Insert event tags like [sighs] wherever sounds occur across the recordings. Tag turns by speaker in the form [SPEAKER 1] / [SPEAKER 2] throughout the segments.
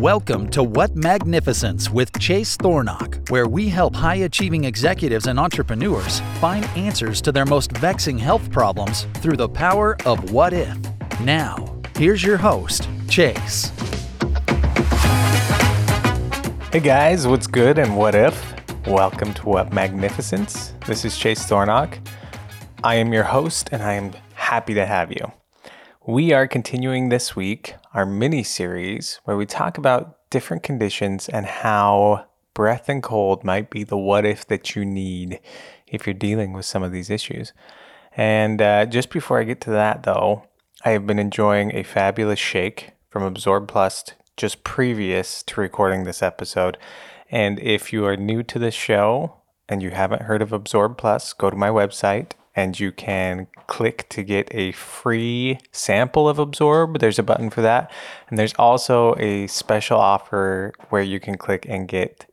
[SPEAKER 1] Welcome to What Magnificence with Chase Thornock, where we help high achieving executives and entrepreneurs find answers to their most vexing health problems through the power of what if. Now, here's your host, Chase.
[SPEAKER 2] Hey guys, what's good and what if? Welcome to What Magnificence. This is Chase Thornock. I am your host and I am happy to have you. We are continuing this week our mini series where we talk about different conditions and how breath and cold might be the what if that you need if you're dealing with some of these issues. And uh, just before I get to that, though, I have been enjoying a fabulous shake from Absorb Plus just previous to recording this episode. And if you are new to this show and you haven't heard of Absorb Plus, go to my website and you can click to get a free sample of Absorb. There's a button for that. And there's also a special offer where you can click and get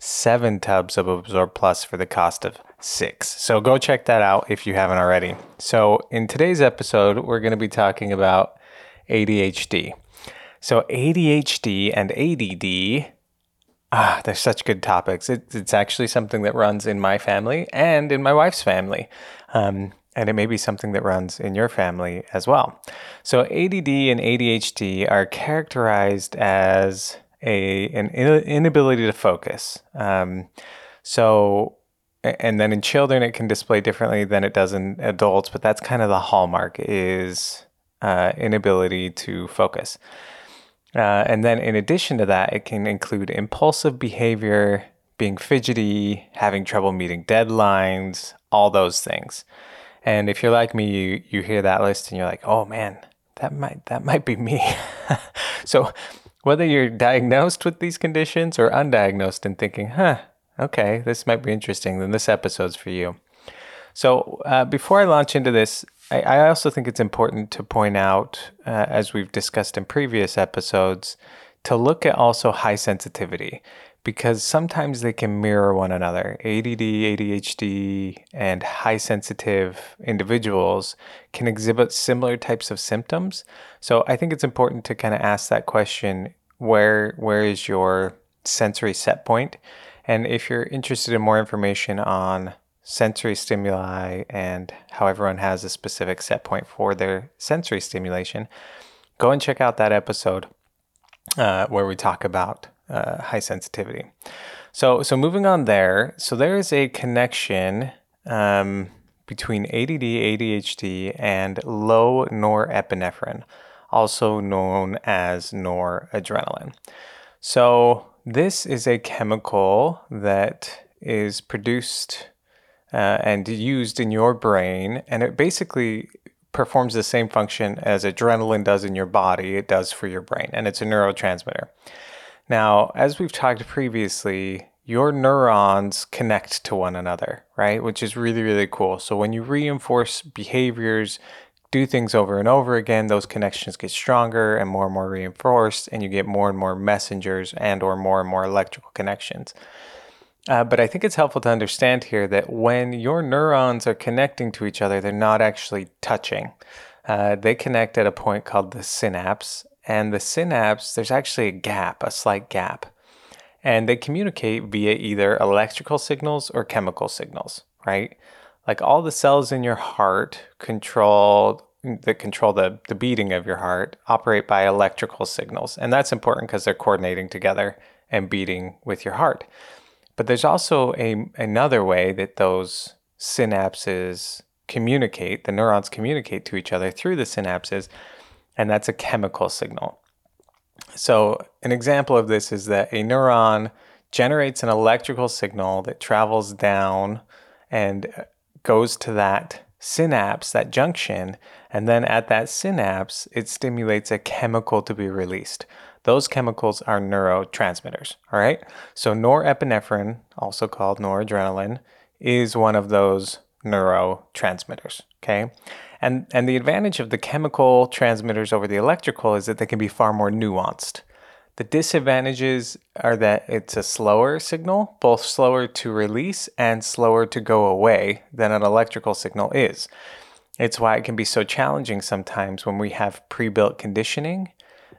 [SPEAKER 2] seven tubs of Absorb Plus for the cost of six. So go check that out if you haven't already. So in today's episode, we're going to be talking about ADHD. So ADHD and ADD Ah, they're such good topics. It, it's actually something that runs in my family and in my wife's family. Um, and it may be something that runs in your family as well. So, ADD and ADHD are characterized as a, an inability to focus. Um, so, and then in children, it can display differently than it does in adults, but that's kind of the hallmark is uh, inability to focus. Uh, and then, in addition to that, it can include impulsive behavior, being fidgety, having trouble meeting deadlines, all those things. And if you're like me, you, you hear that list and you're like, oh man, that might that might be me. [laughs] so whether you're diagnosed with these conditions or undiagnosed and thinking, huh, okay, this might be interesting, then this episode's for you. So uh, before I launch into this, I, I also think it's important to point out, uh, as we've discussed in previous episodes, to look at also high sensitivity because sometimes they can mirror one another. ADD, ADHD, and high sensitive individuals can exhibit similar types of symptoms. So I think it's important to kind of ask that question where where is your sensory set point? And if you're interested in more information on sensory stimuli and how everyone has a specific set point for their sensory stimulation, go and check out that episode uh, where we talk about uh, high sensitivity. So, so moving on there, so there is a connection um, between ADD, ADHD, and low norepinephrine, also known as noradrenaline. So, this is a chemical that is produced uh, and used in your brain, and it basically performs the same function as adrenaline does in your body, it does for your brain, and it's a neurotransmitter. Now, as we've talked previously, your neurons connect to one another, right? Which is really, really cool. So when you reinforce behaviors, do things over and over again, those connections get stronger and more and more reinforced, and you get more and more messengers and or more and more electrical connections. Uh, but I think it's helpful to understand here that when your neurons are connecting to each other, they're not actually touching. Uh, they connect at a point called the synapse. And the synapse, there's actually a gap, a slight gap. And they communicate via either electrical signals or chemical signals, right? Like all the cells in your heart control that control the, the beating of your heart operate by electrical signals. And that's important because they're coordinating together and beating with your heart. But there's also a, another way that those synapses communicate, the neurons communicate to each other through the synapses, and that's a chemical signal. So, an example of this is that a neuron generates an electrical signal that travels down and uh, goes to that synapse, that junction, and then at that synapse, it stimulates a chemical to be released. Those chemicals are neurotransmitters. All right. So norepinephrine, also called noradrenaline, is one of those neurotransmitters. Okay. And, and the advantage of the chemical transmitters over the electrical is that they can be far more nuanced. The disadvantages are that it's a slower signal, both slower to release and slower to go away than an electrical signal is. It's why it can be so challenging sometimes when we have pre built conditioning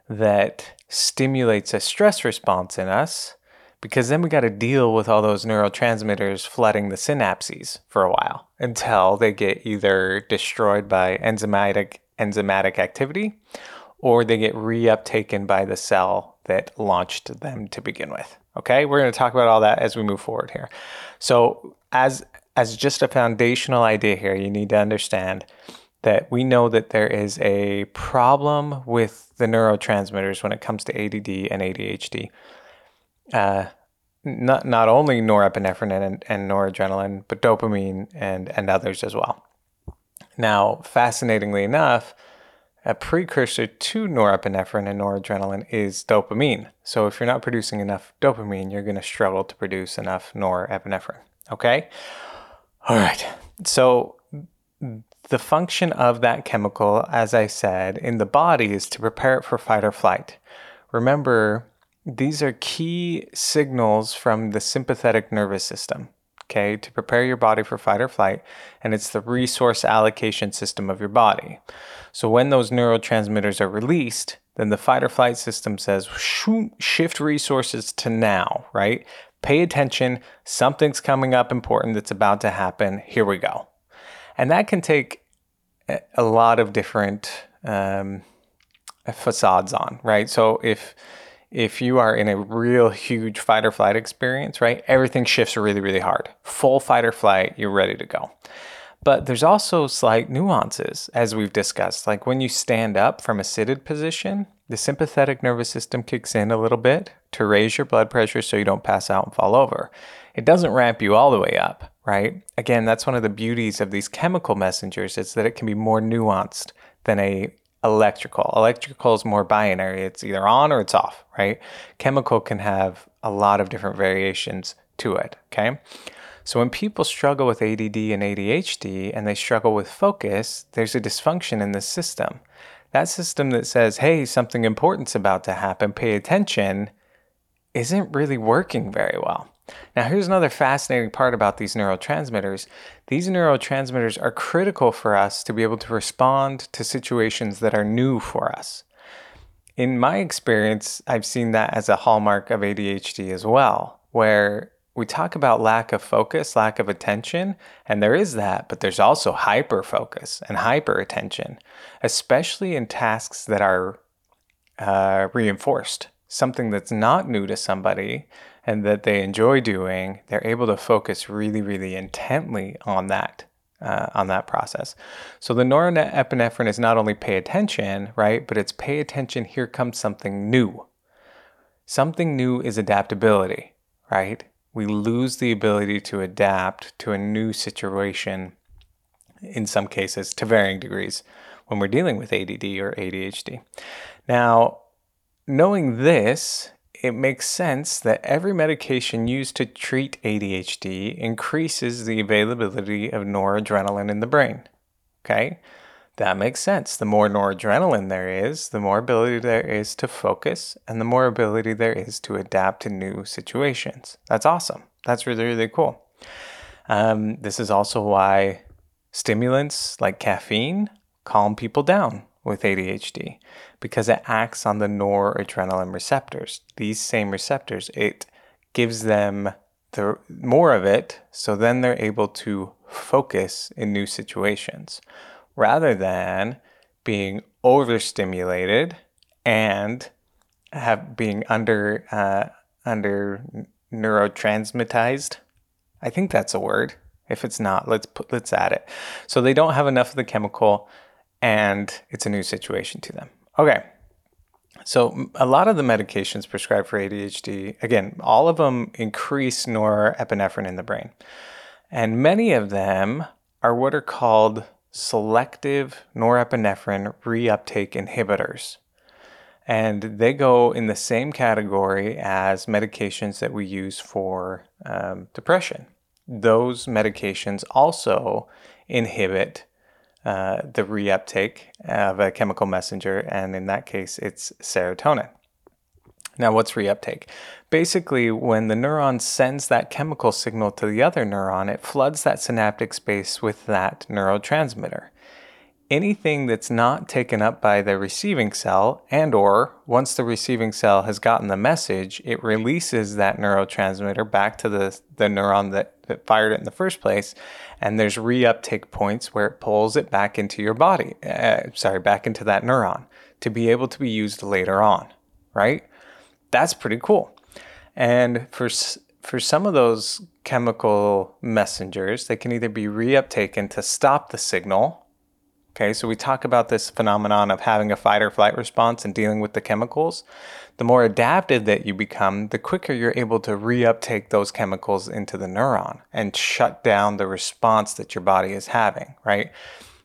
[SPEAKER 2] that stimulates a stress response in us because then we got to deal with all those neurotransmitters flooding the synapses for a while until they get either destroyed by enzymatic enzymatic activity or they get reuptaken by the cell that launched them to begin with. Okay, we're going to talk about all that as we move forward here. So, as as just a foundational idea here, you need to understand that we know that there is a problem with the neurotransmitters when it comes to ADD and ADHD. Uh, not not only norepinephrine and, and noradrenaline, but dopamine and and others as well. Now, fascinatingly enough, a precursor to norepinephrine and noradrenaline is dopamine. So if you're not producing enough dopamine, you're going to struggle to produce enough norepinephrine. Okay? All right. So the function of that chemical, as I said, in the body is to prepare it for fight or flight. Remember, these are key signals from the sympathetic nervous system, okay, to prepare your body for fight or flight, and it's the resource allocation system of your body. So when those neurotransmitters are released, then the fight or flight system says, shift resources to now, right? Pay attention, something's coming up important that's about to happen, here we go. And that can take a lot of different um, facades on, right? So if if you are in a real huge fight or flight experience, right, everything shifts really, really hard. Full fight or flight, you're ready to go. But there's also slight nuances, as we've discussed. Like when you stand up from a seated position, the sympathetic nervous system kicks in a little bit to raise your blood pressure so you don't pass out and fall over. It doesn't ramp you all the way up, right? Again, that's one of the beauties of these chemical messengers is that it can be more nuanced than a electrical. Electrical is more binary. It's either on or it's off, right? Chemical can have a lot of different variations to it, okay? So when people struggle with ADD and ADHD and they struggle with focus, there's a dysfunction in the system. That system that says, hey, something important's about to happen, pay attention, isn't really working very well. Now, here's another fascinating part about these neurotransmitters. These neurotransmitters are critical for us to be able to respond to situations that are new for us. In my experience, I've seen that as a hallmark of ADHD as well, where we talk about lack of focus, lack of attention, and there is that, but there's also hyper focus and hyper attention, especially in tasks that are uh, reinforced. Something that's not new to somebody and that they enjoy doing, they're able to focus really, really intently on that. Uh, on that process. So the norepinephrine is not only pay attention, right, but it's pay attention, here comes something new. Something new is adaptability, right? We lose the ability to adapt to a new situation in some cases to varying degrees when we're dealing with ADD or ADHD. Now, knowing this, it makes sense that every medication used to treat ADHD increases the availability of noradrenaline in the brain. Okay? That makes sense. The more noradrenaline there is, the more ability there is to focus and the more ability there is to adapt to new situations. That's awesome. That's really, really cool. Um, this is also why stimulants like caffeine calm people down with ADHD because it acts on the noradrenaline receptors. These same receptors, it gives them the more of it, so then they're able to focus in new situations rather than being overstimulated and have being under uh, under neurotransmitized. I think that's a word. If it's not, let's put let's add it. So they don't have enough of the chemical and it's a new situation to them. Okay. So a lot of the medications prescribed for ADHD, again, all of them increase norepinephrine in the brain. And many of them are what are called selective norepinephrine reuptake inhibitors. And they go in the same category as medications that we use for um, depression. Those medications also inhibit uh, the reuptake of a chemical messenger, and in that case, it's serotonin. Now, what's reuptake? Basically, when the neuron sends that chemical signal to the other neuron, it floods that synaptic space with that neurotransmitter. Anything that's not taken up by the receiving cell and or once the receiving cell has gotten the message it releases that neurotransmitter back to the, the neuron that, that fired it in the first place. And there's reuptake points where it pulls it back into your body uh, sorry back into that neuron to be able to be used later on right? That's pretty cool. And for for some of those chemical messengers they can either be reuptaken to stop the signal Okay, so we talk about this phenomenon of having a fight or flight response and dealing with the chemicals. The more adaptive that you become, the quicker you're able to reuptake those chemicals into the neuron and shut down the response that your body is having, right?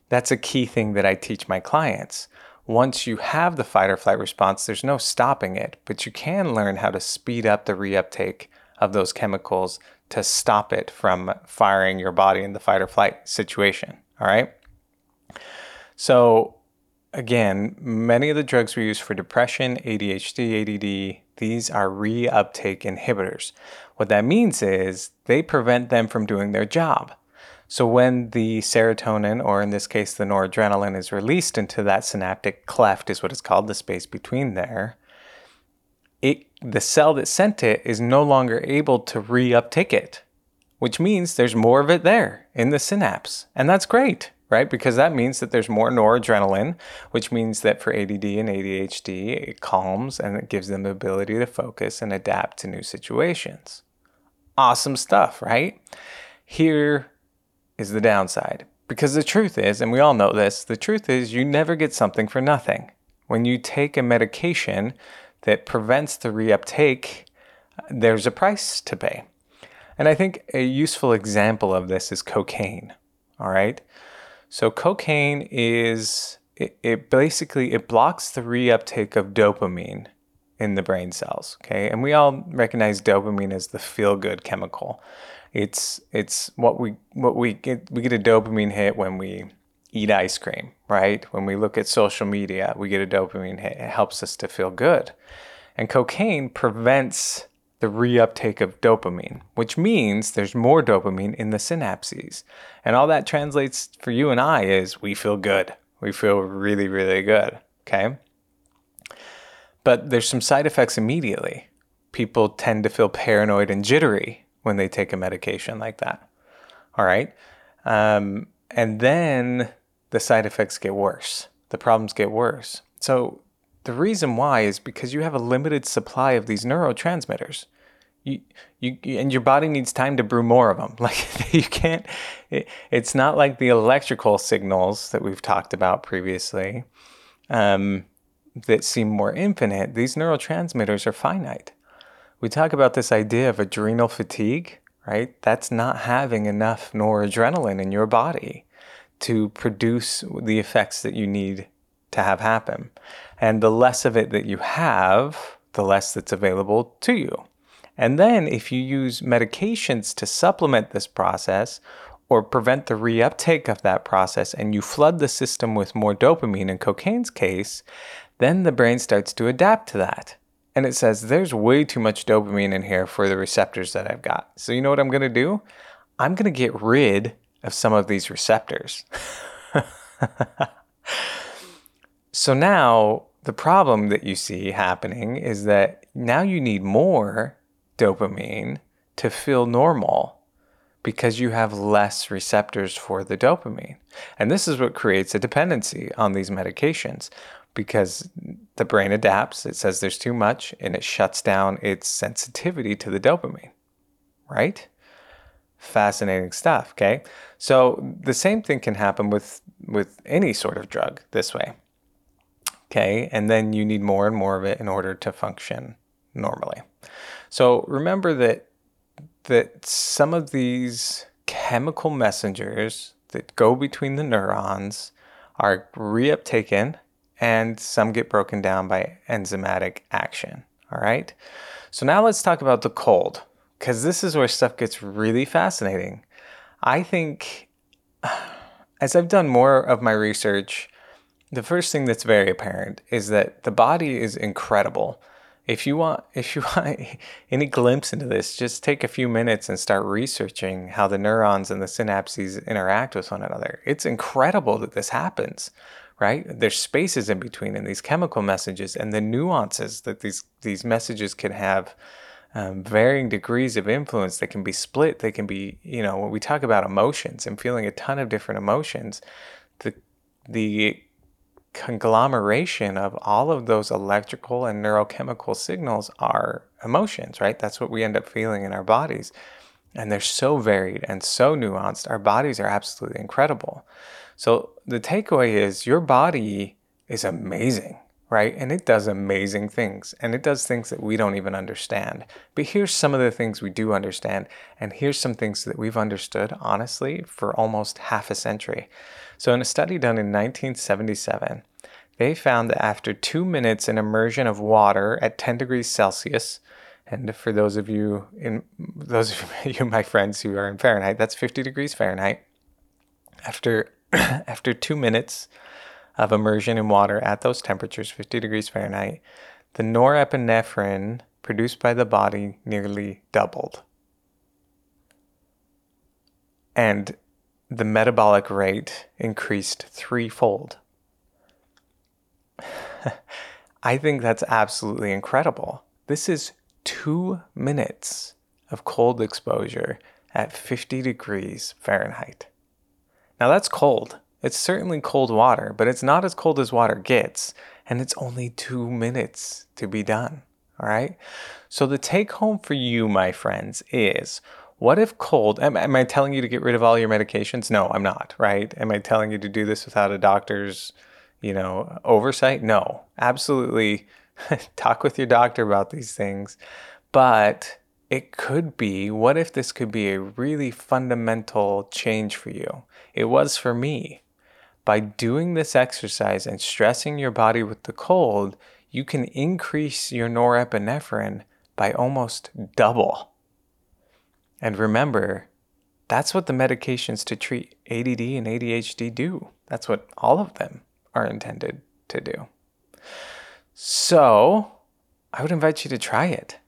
[SPEAKER 2] That's a key thing that I teach my clients. Once you have the fight or flight response, there's no stopping it, but you can learn how to speed up the reuptake of those chemicals to stop it from firing your body in the fight or flight situation. All right. So, again, many of the drugs we use for depression, ADHD, ADD, these are reuptake inhibitors. What that means is they prevent them from doing their job. So, when the serotonin, or in this case, the noradrenaline, is released into that synaptic cleft, is what it's called, the space between there, it, the cell that sent it is no longer able to reuptake it, which means there's more of it there in the synapse. And that's great right? Because that means that there's more noradrenaline, which means that for ADD and ADHD, it calms and it gives them the ability to focus and adapt to new situations. Awesome stuff, right? Here is the downside. Because the truth is, and we all know this, the truth is you never get something for nothing. When you take a medication that prevents the reuptake, there's a price to pay. And I think a useful example of this is cocaine. All right. So cocaine is it, it basically it blocks the reuptake of dopamine in the brain cells. Okay, and we all recognize dopamine as the feel good chemical. It's it's what we what we get we get a dopamine hit when we eat ice cream, right? When we look at social media, we get a dopamine hit. It helps us to feel good. And cocaine prevents the reuptake of dopamine, which means there's more dopamine in the synapses. And all that translates for you and I is we feel good. We feel really, really good. Okay. But there's some side effects immediately. People tend to feel paranoid and jittery when they take a medication like that. All right. Um, and then the side effects get worse. The problems get worse. So the reason why is because you have a limited supply of these neurotransmitters. You, you, and your body needs time to brew more of them. [laughs] Like you can't, it, it's not like the electrical signals that we've talked about previously um, that seem more infinite. These neurotransmitters are finite. We talk about this idea of adrenal fatigue, right? That's not having enough noradrenaline in your body to produce the effects that you need to have happen. And the less of it that you have, the less that's available to you. And then if you use medications to supplement this process or prevent the reuptake of that process and you flood the system with more dopamine in cocaine's case, then the brain starts to adapt to that. And it says, there's way too much dopamine in here for the receptors that I've got. So you know what I'm going to do? I'm going to get rid of some of these receptors. [laughs] So now the problem that you see happening is that now you need more dopamine to feel normal because you have less receptors for the dopamine. And this is what creates a dependency on these medications because the brain adapts. It says there's too much and it shuts down its sensitivity to the dopamine, right? Fascinating stuff, okay? So the same thing can happen with with any sort of drug this way. Okay, and then you need more and more of it in order to function normally. So remember that that some of these chemical messengers that go between the neurons are reuptaken and some get broken down by enzymatic action. All right. So now let's talk about the cold because this is where stuff gets really fascinating. I think [sighs] as I've done more of my research, the first thing that's very apparent is that the body is incredible if you want [laughs] if you want any glimpse into this just take a few minutes and start researching how the neurons and the synapses interact with one another. It's incredible that this happens right? There's spaces in between and these chemical messages and the nuances that these these messages can have um, varying degrees of influence. That can be split. They can be you know when we talk about emotions and feeling a ton of different emotions the the conglomeration of all of those electrical and neurochemical signals are emotions, right? That's what we end up feeling in our bodies. And they're so varied and so nuanced. Our bodies are absolutely incredible. So the takeaway is your body is amazing, right? And it does amazing things. And it does things that we don't even understand. But here's some of the things we do understand. And here's some things that we've understood, honestly, for almost half a century. So, in a study done in 1977, they found that after two minutes in immersion of water at 10 degrees Celsius, and for those of you in those of [laughs] you my friends who are in Fahrenheit, that's 50 degrees Fahrenheit. After [clears throat] after two minutes of immersion in water at those temperatures, 50 degrees Fahrenheit, the norepinephrine produced by the body nearly doubled. And the metabolic rate increased threefold. [laughs] I think that's absolutely incredible. This is two minutes of cold exposure at 50 degrees Fahrenheit. Now that's cold. It's certainly cold water, but it's not as cold as water gets, and it's only two minutes to be done. All right? So the take home for you, my friends, is what if cold? Am, am, I telling you to get rid of all your medications? No, I'm not, right? Am I telling you to do this without a doctor's, you know, oversight? No, absolutely. [laughs] Talk with your doctor about these things. But it could be what if this could be a really fundamental change for you? It was for me. By doing this exercise and stressing your body with the cold, you can increase your norepinephrine by almost double. And remember, that's what the medications to treat ADD and ADHD do. That's what all of them are intended to do. So, I would invite you to try it.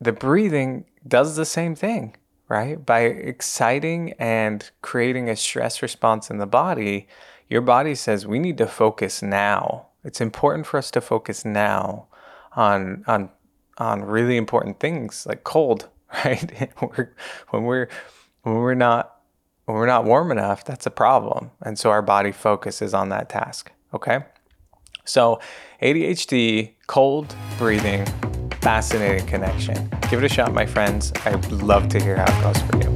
[SPEAKER 2] The breathing does the same thing, right? By exciting and creating a stress response in the body, your body says we need to focus now. It's important for us to focus now on on on really important things like cold [laughs] right? when we're when we're not when we're not warm enough, that's a problem. And so our body focuses on that task. Okay. So ADHD, cold breathing, fascinating connection. Give it a shot, my friends. I'd love to hear how it goes for you.